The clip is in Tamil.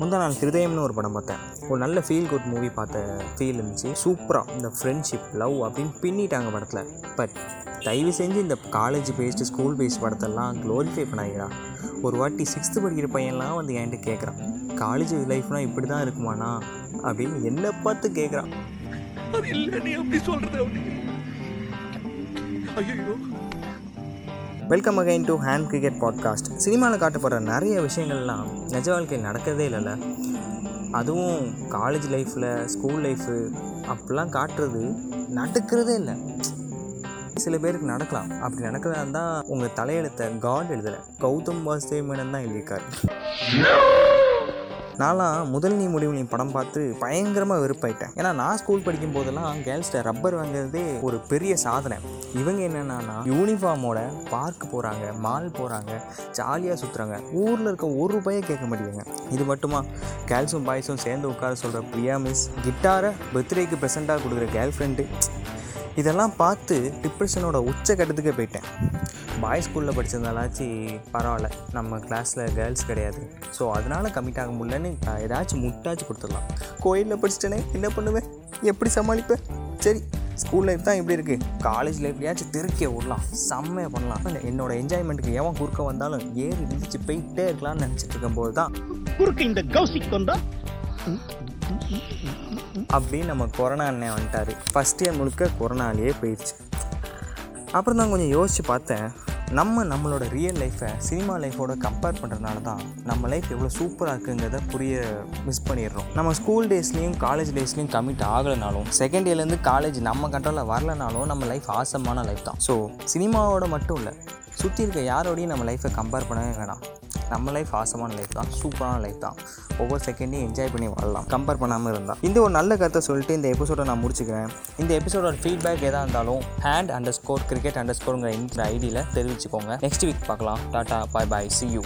முந்தா நாள் ஹிருதயம்னு ஒரு படம் பார்த்தேன். ஒரு நல்ல ஃபீல் குட் மூவி பார்த்த ஃபீல் இருந்துச்சு. சூப்பராக இந்த ஃப்ரெண்ட்ஷிப் லவ் அப்படின்னு பின்னிட்டாங்க படத்தில். பட் தயவு செஞ்சு இந்த காலேஜ் பேஸ்டு ஸ்கூல் பேஸ்ட் படத்தெல்லாம் க்ளோரிஃபை பண்ணாதீங்கடா. ஒரு வாட்டி சிக்ஸ்த்து படிக்கிற பையன்லாம் வந்து என்கிட்ட கேட்குறான் காலேஜ் லைஃப்னால் இப்படி தான் இருக்குமாண்ணா அப்படின்னு என்னை பார்த்து கேட்குறான் அது இல்லை நீ அப்படி சொல்கிறது அவனுக்கு ஐயோ welcome again to hand cricket podcast சினிமாவில் காட்டப்படுற நிறைய விஷயங்கள்லாம் நிஜ வாழ்க்கையில் நடக்கிறதே இல்லைல்ல. அதுவும் காலேஜ் லைஃப்பில் ஸ்கூல் லைஃபு அப்படிலாம் காட்டுறது நடக்கிறதே இல்லை. சில பேருக்கு நடக்கலாம். அப்படி நடக்கிறதா இருந்தால் உங்கள் தலையெழுத்தை காட் எழுதலை. கௌதம் வாசுதேவ் மேனன் தான் எழுதியிருக்காரு. நான்லாம் முதல் நீ முடிவு நீ படம் பார்த்து பயங்கரமாக வெறுப்பாயிட்டேன். ஏன்னா நான் ஸ்கூல் படிக்கும் போதெல்லாம் கேர்ள்ஸ்ட ரப்பர் வாங்குறதே ஒரு பெரிய சாதனை. இவங்க என்னென்னா யூனிஃபார்மோட பார்க் போகிறாங்க மால் போகிறாங்க ஜாலியாக சுற்றுறாங்க ஊரில் இருக்க ஒரு ரூபாயே கேட்க மாட்டேங்குங்க இது மட்டுமா? கேர்ள்ஸும் பாய்ஸும் சேர்ந்து உட்கார சொல்கிற பிரியா மிஸ் கிட்டாரை பர்த்டேக்கு ப்ரெசெண்ட்டாக கொடுக்குற கேர்ள் ஃப்ரெண்டு இதெல்லாம் பார்த்து டிப்ரெஷனோட உச்சக்கட்டத்துக்கே போயிட்டேன். பாய்ஸ் ஸ்கூலில் படித்ததாலாச்சு பரவாயில்ல. நம்ம கிளாஸில் கேர்ள்ஸ் கிடையாது. ஸோ அதனால் கம்மிட் ஆக முடியலன்னு ஏதாச்சும் முட்டாச்சு கொடுத்துடலாம். கோயிலில் படிச்சிட்டேனே என்ன பண்ணுவேன்? எப்படி சமாளிப்பேன்? சரி ஸ்கூல் லைஃப் தான் இப்படி இருக்குது காலேஜ் லைஃப்லையாச்சும் திருக்கிய விடலாம். செம்மையாக பண்ணலாம். என்னோட என்ஜாய்மெண்ட்டுக்கு எவன் குறுக்க வந்தாலும் ஏறி மிதிச்சு போயிட்டே இருக்கலாம்னு நினச்சிட்டு இருக்கும்போது தான் குறுக்க இந்த கௌசிக் வந்தா? அப்படின்னு நம்ம கொரோனா அண்ணன் வந்துட்டார். ஃபஸ்ட் இயர் முழுக்க கொரோனாலேயே போயிடுச்சு அப்புறம் தான் கொஞ்சம் யோசித்து பார்த்தேன். நம்ம நம்மளோட ரியல் லைஃப்பை சினிமா லைஃபோட கம்பேர் பண்ணுறதுனால தான் நம்ம லைஃப் எவ்வளோ சூப்பராக இருக்குங்கிறத புரிய மிஸ் பண்ணிடுறோம். நம்ம ஸ்கூல் டேஸ்லேயும் காலேஜ் டேஸ்லேயும் கமிட் ஆகலைனாலும் செகண்ட் இயர்லேருந்து காலேஜ் நம்ம கண்ட்ரோலில் வரலனாலும் நம்ம லைஃப் ஆசமான லைஃப் தான். ஸோ சினிமாவோட மட்டும் இல்லை சுற்றி இருக்க யாரோடையும் நம்ம லைஃப்பை கம்பேர் பண்ணவே வேணாம். நம்ம லைஃப் ஆசமான லைஃப் தான் சூப்பரான லைஃப் தான். ஒவ்வொரு செகண்டையும் என்ஜாய் பண்ணி வாழலாம் கம்பேர் பண்ணாமல் இருந்தால் இந்த ஒரு நல்ல கருத்தை சொல்லிட்டு இந்த எபிசோடை நான் முடிச்சுக்கிறேன். இந்த எபிசோடோட ஃபீட்பேக் எதாக இருந்தாலும் hand under score cricket under ஸ்கோருங்கிற இந்த ஐடியில் தெரிவிச்சுக்கோங்க. நெக்ஸ்ட் வீக் பார்க்கலாம். Tata bye bye see you